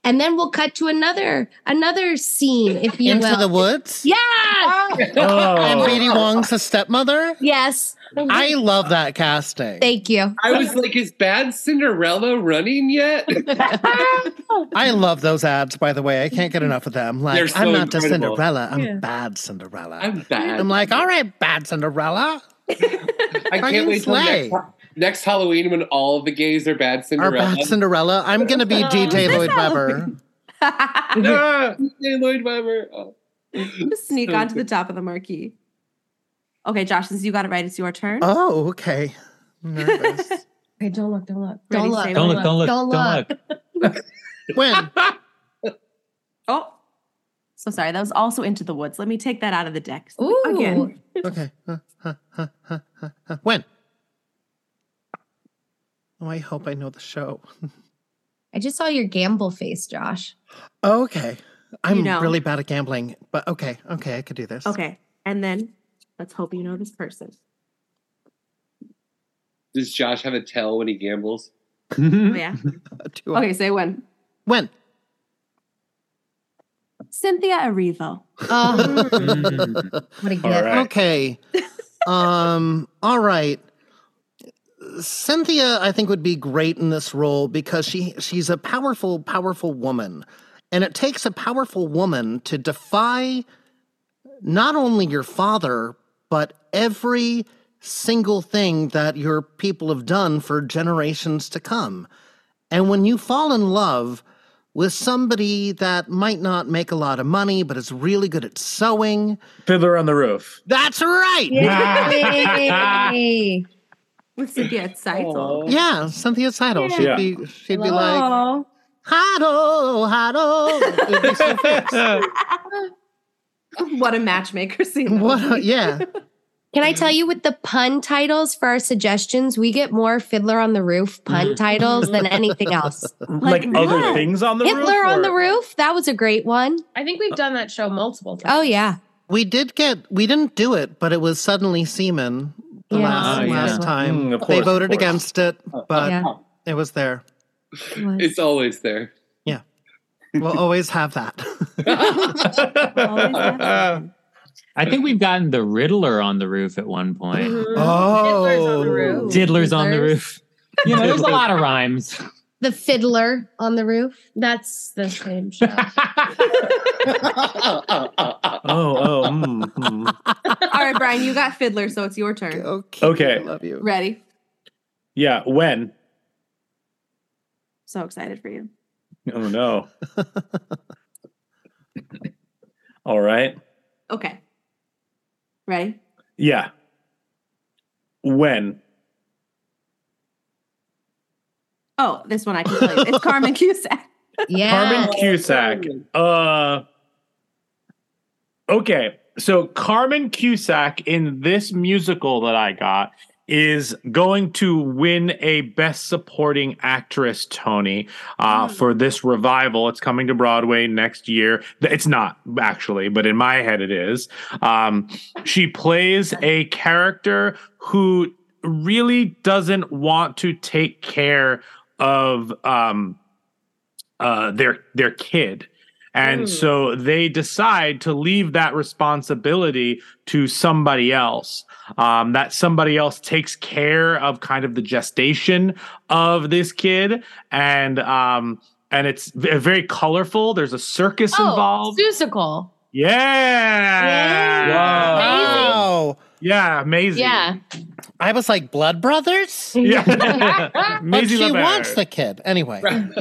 And then we'll cut to another another scene, if you Into will. the woods? Yeah. Oh. Oh. And oh. BD Wong's a stepmother? Yes. I love that casting. Thank you. I was like, is Bad Cinderella running yet? I love those ads, by the way. I can't get enough of them. Like, so I'm not just incredible. Cinderella, I'm Yeah. bad Cinderella. I'm bad. I'm like, all right, bad Cinderella. I Fucking can't wait till slay. next, next Halloween when all of the gays are Bad Our Cinderella. bad Cinderella. I'm going to be DJ Lloyd Webber. Ah, Lloyd Webber. Oh. Just sneak So onto the top of the marquee. Okay, Josh, since you got it right, it's your turn. Oh, okay. Nervous. Okay, don't look, don't look. Ready, Don't look. Don't look, don't look, Don't don't look. when? Oh, so sorry. That was also into the woods. Let me take that out of the deck Ooh. again. Okay. Huh, huh, huh. When? Oh, I hope I know the show. I just saw your gamble face, Josh. Okay. I'm know. really bad at gambling, but okay. Okay, I could do this. Okay, and then let's hope you know this person. Does Josh have a tell when he gambles? Oh, yeah. Okay, say when. When? Cynthia Erivo. Oh, Mm. what a gift. All right. Okay. um, all right. Cynthia, I think, would be great in this role because she she's a powerful, powerful woman. And it takes a powerful woman to defy not only your father, but every single thing that your people have done for generations to come. And when you fall in love with somebody that might not make a lot of money, but is really good at sewing, Fiddler on the Roof. that's right. Yay. With Cynthia Seitzel. Yeah, Cynthia Seidel. She'd be she'd be like, Hello. Hado, Hado. It'd be so fast. what a matchmaker scene. What a- yeah. Can I tell you with the pun titles for our suggestions, we get more Fiddler on the Roof pun mm. titles than anything else. Like, other what? things on the roof. Hitler on the Roof, that was a great one. I think we've done that show multiple times. Oh, yeah. We did get we didn't do it, but it was suddenly semen the Yeah. last yeah. last time. Mm, of they voted against it, but Yeah. it was there. It's always there. Yeah. We'll always have that. Always have I think we've gotten the Riddler on the roof at one point. Mm-hmm. Diddlers on the Oh. roof. Diddler's on the roof. You know, there's a lot of rhymes. The Fiddler on the Roof. That's the same show. Oh, oh. mm, mm. All right, Brian, you got Fiddler, so it's your turn. okay. Okay. I love you. Ready? Yeah, when? So excited for you. Oh, no. All right. Okay. Ready? Yeah. When? Oh, this one I can tell you. It's Carmen Cusack. Yeah. Carmen Cusack. Uh Okay. So Carmen Cusack in this musical that I got is going to win a best supporting actress Tony uh, for this revival. It's coming to Broadway next year. It's not actually, but in my head it is. Um, she plays a character who really doesn't want to take care of um, uh, their their kid And Mm. so they decide to leave that responsibility to somebody else. Um, that somebody else takes care of kind of the gestation of this kid. And um, and it's v- very colorful. There's a circus Oh, involved. Seussical. Yeah. Wow. Yeah, amazing. Yeah. I was like, Blood Brothers? Yeah. but she LeBaron. wants the kid anyway.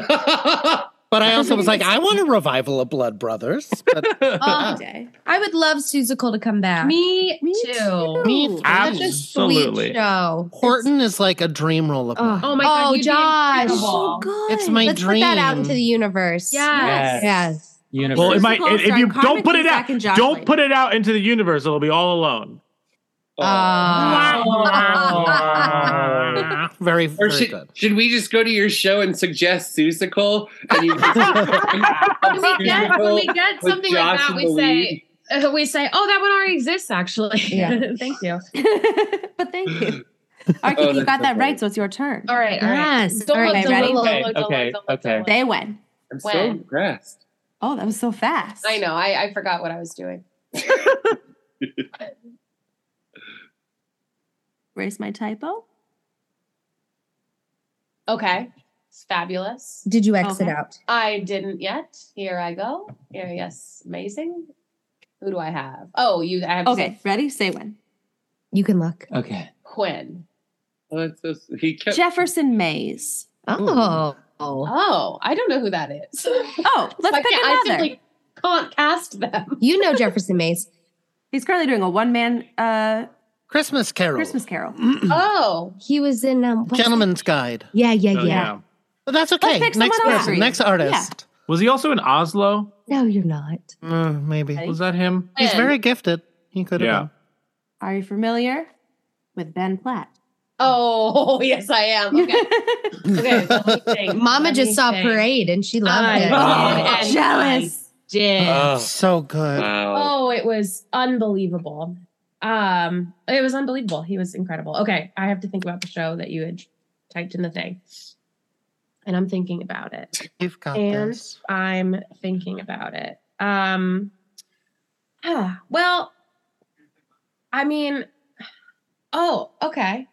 but I also was like, I want a revival of Blood Brothers. But Oh, I would love Seussical to come back. Me, too. Me too. Such a Absolutely. sweet show. Horton is like a dream role of mine. Oh my god, Oh, you'd be Josh. incredible. It's my Let's dream. put that out into the universe. Yes. Yes. Universe. Well, it might, Musical if you starring don't put it out, don't put it out into the universe. It'll be all alone. very, Or very should, good. should we just go to your show and suggest Seussical? And you when we get, when we get something like that, we say uh, we say, "Oh, that one already exists." Actually, Yeah. thank you. but thank you. All right, Oh, you got so that funny. right, so it's your turn. All right, all right. Yes. Don't All right, look, ready? Okay, okay, look, don't okay. don't look. Say when. I'm so impressed. Oh, that was so fast. I know. I, I forgot what I was doing. Erase my typo. Okay, it's fabulous. Did you exit Okay. out? I didn't yet. Here I go. Here, yes, amazing. Who do I have? Oh, you. I have Okay, say ready? Say when. You can look. Okay. Quinn. Oh, that's so, he kept. Jefferson Mays. Oh. Oh, I don't know who that is. Oh, let's pick can't- I another. simply can't cast them. You know Jefferson Mays. He's currently doing a one man uh, Christmas Carol. Christmas Carol. Oh, He was in um what's Gentleman's Guide. it? Yeah, yeah, Oh, yeah. But that's okay. pick Next someone person, you. next artist. Was he also in Oslo? No, you're not. Uh, maybe. Was that him? He's When? very gifted. He could have Yeah. been. Are you familiar with Ben Platt? oh, yes, I am. Okay, okay. let me think. Mama Let just me saw think. Parade and she loved I it. did, and jealous. I Did. Oh. So good. Wow. Oh, it was unbelievable. Um, it was unbelievable. He was incredible. Okay, I have to think about the show that you had typed in the thing. And I'm thinking about it. You've got and this. I'm thinking about it. Um ah, well, I mean, oh, okay.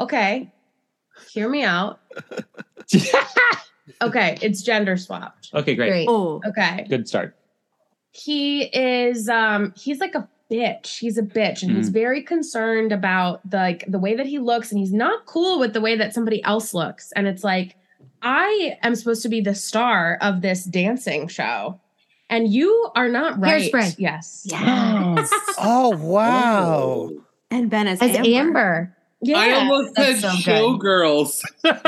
Okay. Hear me out. Okay, it's gender swapped. Okay, great. Great. Oh, Okay. Good start. he is um he's like a bitch he's a bitch and he's Mm. very concerned about the, like the way that he looks and he's not cool with the way that somebody else looks and it's like i am supposed to be the star of this dancing show and you are not right Hairspray. yes Yes. Oh, wow. and Ben is As Amber. Amber. Yeah I almost said so showgirls. So.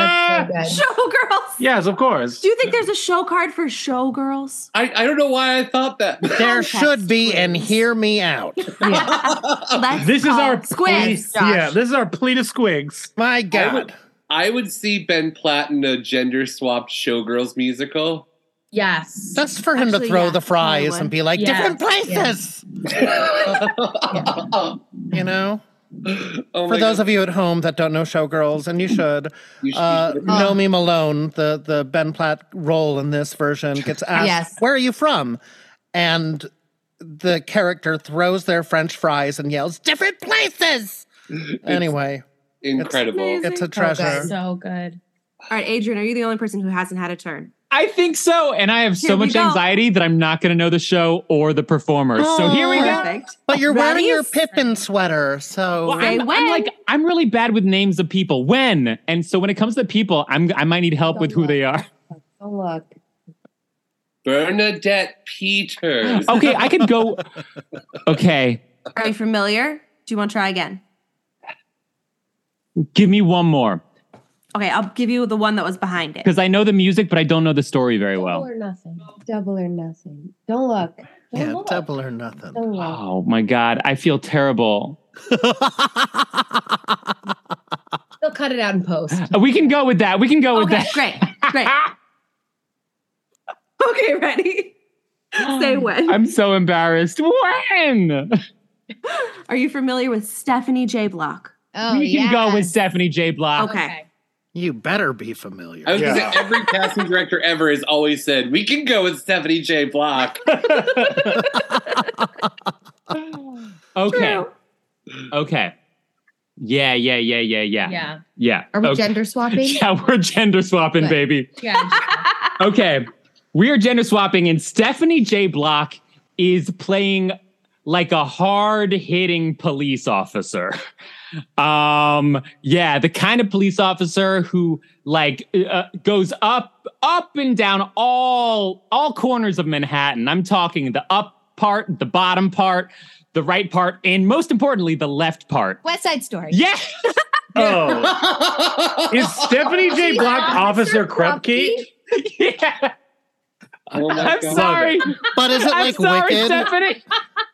Showgirls. Yes, of course. Do you think there's a show card for showgirls? I, I don't know why I thought that. There Context should be, and hear me out. Let's This is our Squigs. plea- Yeah, this is our plea to Squigs. My I God. would, I would see Ben Platt in a gender swapped showgirls musical. yes Just for him to throw yeah, the fries and be like, Yeah. different places. You know? Oh For those God. of you at home that don't know Showgirls, and you should, You should- uh, you should- Nomi Malone, the, the Ben Platt role in this version, gets asked, Yes. Where are you from? And the character throws their French fries and yells, Different places. Anyway, incredible. amazing. it's a good. treasure. so good All right, Adrian, are you the only person who hasn't had a turn? I think so. And I have Here so much go. anxiety that I'm not going to know the show or the performers. so here we go. But you're wearing Ready? your Pippin sweater, so Well, I'm, I'm like I'm really bad with names of people. When and so when it comes to people, I'm I might need help with who they are. Oh, look. Bernadette Peters. Okay, I could go. Okay, Are you familiar? Do you want to try again? give me one more Okay, I'll give you the one that was behind it. because I know the music, but I don't know the story very well. Double or nothing. Double or nothing. Don't look. Don't yeah, look. double or nothing. Don't look. Oh my god, I feel terrible. They'll cut it out in post. We can go with that. We can go with that. great, great. okay, ready? Say when. I'm so embarrassed. When? Are you familiar with Stephanie J. Block? Oh, we can go with. Stephanie J. Block. Okay. You better be familiar. I was gonna say every casting director ever has always said we can go with Stephanie J. Block. Okay. Okay. Yeah, yeah, yeah, yeah, yeah. Yeah. Yeah. Are we Okay. gender swapping? Yeah, we're gender swapping, Good. baby. Yeah. Okay. We are gender swapping, and Stephanie J. Block is playing like a hard hitting police officer. Um, yeah, the kind of police officer who like uh, goes up, up and down all all corners of Manhattan. I'm talking the up part, the bottom part, the right part, and most importantly, the left part. West Side Story. Yeah. Oh. Is Stephanie J. Block Officer Krupke? yeah. Oh my I'm God. sorry. But is it I'm like sorry, Wicked? Stephanie.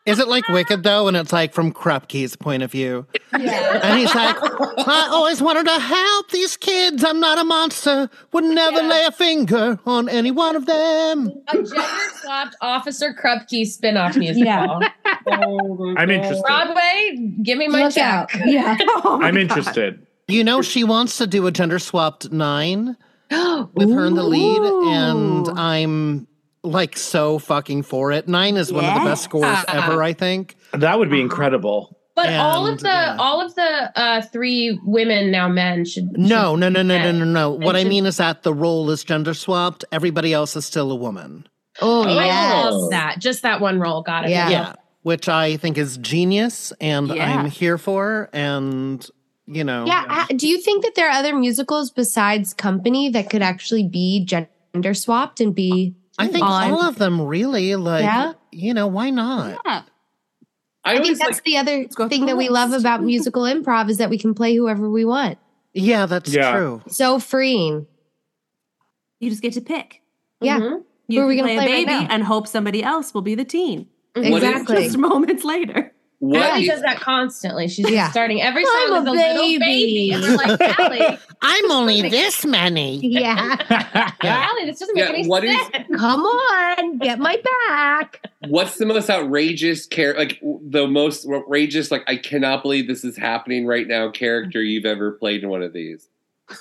Is it like Wicked though? And it's like from Krupke's point of view. Yeah. And he's like, I always wanted to help these kids. I'm not a monster. Would never lay a finger on any one of them. A gender swapped Officer Krupke spinoff musical. Oh yeah. I'm interested. Broadway, give me my Look check. out. Yeah. Oh my I'm God. interested. You know, she wants to do a gender swapped nine with her in the lead, and I'm like so fucking for it. Nine is one of the best scores ever, I think. That would be incredible. But all of the yeah. all of the uh three women now men should No, no, no, no, no, no, no. What I should- mean is that the role is gender swapped. Everybody else is still a woman. Oh, should, I love that. Just that one role. Got it. Yeah. Yeah, which I think is genius, and Yeah. I'm here for. And you know, Yeah. uh, Do you think that there are other musicals besides Company that could actually be gender swapped and be? I think on- all of them really like. Yeah? You know, why not? Yeah. I, I think that's like the other thing that we love about musical improv is that we can play whoever we want. Yeah, that's Yeah. true. So freeing. You just get to pick. Yeah. Mhm. You Who are we gonna play a play right baby now? and hope somebody else will be the teen. Exactly. Just moments later. What Allie is- does that constantly. She's Yeah. starting every I'm song with a a little baby. baby. And we're like, Allie, I'm only this many. Yeah. Allie, this doesn't make any what is- sense. Come on, get my back. what's the most outrageous character like the most outrageous like i cannot believe this is happening right now character you've ever played in one of these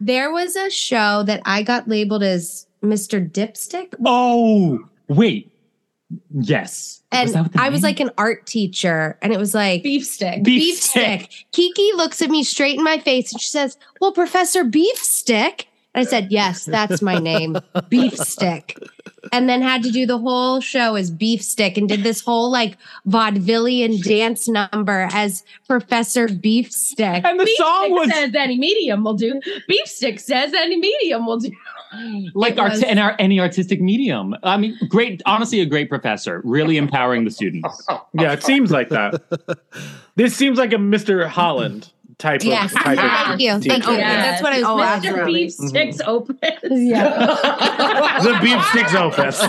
There was a show that I got labeled as Mr. Dipstick. Oh, wait. Yes. And Was that what I was like an art teacher, and it was like Beef stick. Beef beef stick. stick. Kiki looks at me straight in my face and she says, Well, Professor Beef Stick. And I said, Yes, that's my name, Beef Stick. And then had to do the whole show as Beef Stick and did this whole like vaudevillian dance number as Professor Beef Stick. and the Beef song stick was says any medium will do. Beef stick says any medium will do. Like art- was- in our any artistic medium. I mean, great, honestly, a great professor, really empowering the students. Oh, oh, yeah, it oh. seems like that. This seems like a Mr. Holland type Yes. of type Thank of you. Thank you. Yes. That's what I was Oh, Mr. absolutely. Beef mm-hmm. sticks open. Yeah. the beef sticks opus.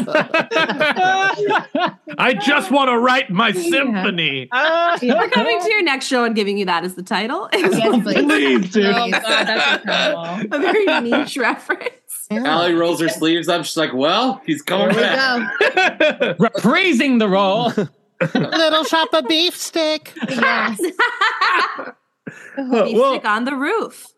I just want to write my symphony. We're coming to your next show and giving you that as the title. Yes, please. Please, dude. Oh god, that's incredible. a very niche reference. Allie rolls her sleeves up she's like well he's coming Here we back go. Reprising the role. Little shop of beef stick. Yes. Beef well, stick on the roof.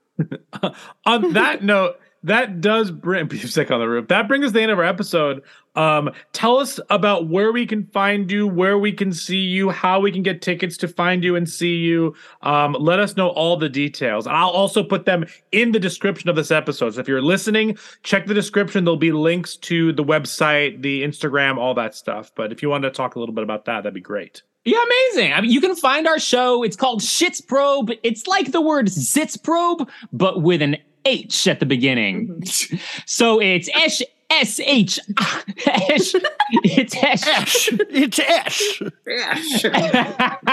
on that note, that does bring stick on the roof. That brings us to the end of our episode. Um, tell us about where we can find you, where we can see you, how we can get tickets to find you and see you. Um, let us know all the details. I'll also put them in the description of this episode. So if you're listening, check the description. There'll be links to the website, the Instagram, all that stuff. But if you want to talk a little bit about that, that'd be great. Yeah, amazing. I mean, you can find our show. It's called Shitzprobe. It's like the word Sitzprobe, but with an H at the beginning. so it's S S H H. It's H. It's Ash.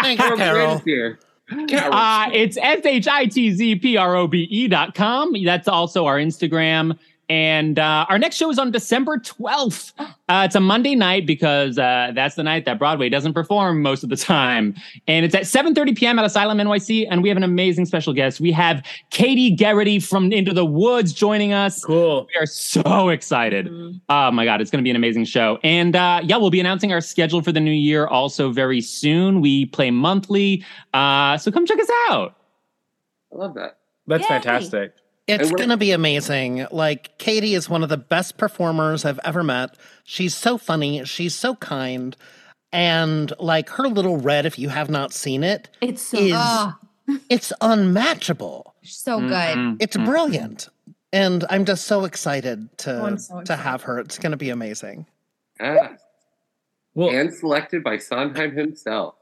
Thanks, Carol. here Uh, it's S H I T Z P R O B E dot com. That's also our Instagram. And uh, our next show is on December 12th. Uh, it's a Monday night because uh, that's the night that Broadway doesn't perform most of the time. And it's at 7.30 p.m. at Asylum NYC. And we have an amazing special guest. We have Katy Geraghty from Into the Woods joining us. Cool. We are so excited. Oh my God, it's going to be an amazing show. And uh, yeah, we'll be announcing our schedule for the new year also very soon. We play monthly. Uh, so come check us out. i love that That's Yay. fantastic. It's going to be amazing. Like, Katy is one of the best performers I've ever met. She's so funny. She's so kind. And like her little red, if you have not seen it, it's so is, Ah. it's unmatchable. So good. It's brilliant. And I'm just so excited to Oh, I'm so to have her. It's going to be amazing. Ah. and selected by Sondheim himself.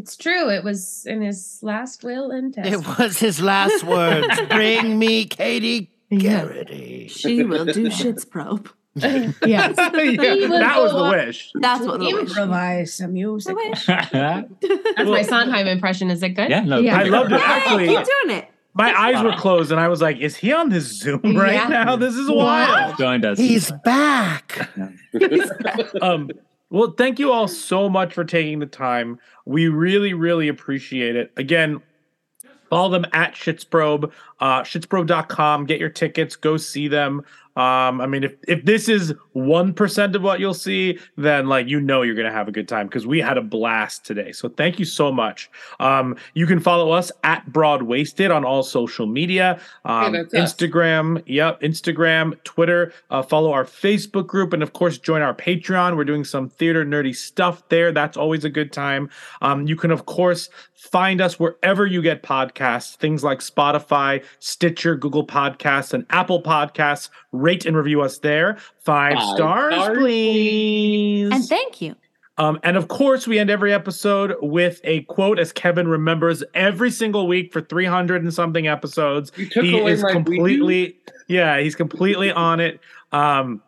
It's true. It was in his last will and testament. It was his last words. Bring me Katy Geraghty. She will do shitzprobe. yes. Yeah, that was the wish. That's what the wish. improvise some music. That's That's my Sondheim impression. Is it good? Yeah, no, I loved it. Actually, Keep doing it. my eyes were closed, and I was like, "Is he on this Zoom right Yeah. now? This is wild." Joined us. He's back. um, well, thank you all so much for taking the time. We really, really appreciate it. Again, follow them at Shitzprobe, uh, shitzprobe.com. Get your tickets, go see them. Um, I mean, if, if this is 1% of what you'll see, then like, you know, you're going to have a good time because we had a blast today. So thank you so much. Um, you can follow us at Broadwaysted on all social media, um, us. Instagram, yep, Instagram, Twitter. Uh, follow our Facebook group, and of course, join our Patreon. We're doing some theater nerdy stuff there. That's always a good time. Um, you can, of course, find us wherever you get podcasts, things like Spotify, Stitcher, Google Podcasts, and Apple Podcasts. Rate and review us there. Five, Five stars, stars, please. And thank you. Um, and of course, we end every episode with a quote, as Kevin remembers every single week for 300 and something episodes. He is my completely, yeah, he's completely on it. Um,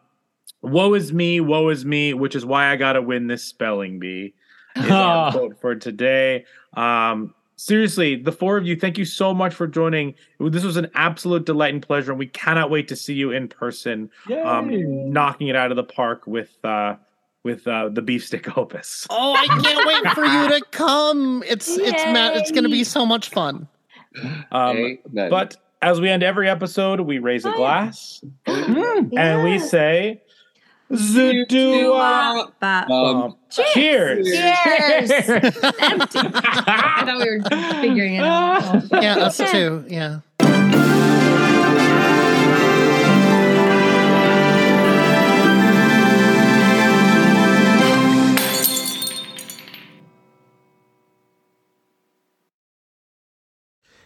woe is me, woe is me, which is why I got to win this spelling bee. Is our quote for today. Um, seriously, the four of you, thank you so much for joining. This was an absolute delight and pleasure, and we cannot wait to see you in person, um, knocking it out of the park with uh, with uh, the beefstick opus. Oh, I can't wait for you to come. It's it's ma- it's going to be so much fun. Um, but as we end every episode, we raise a glass and we say, Zudua. Um, Cheers. Cheers. Empty. I thought we were figuring it out. Yeah, us too. Yeah.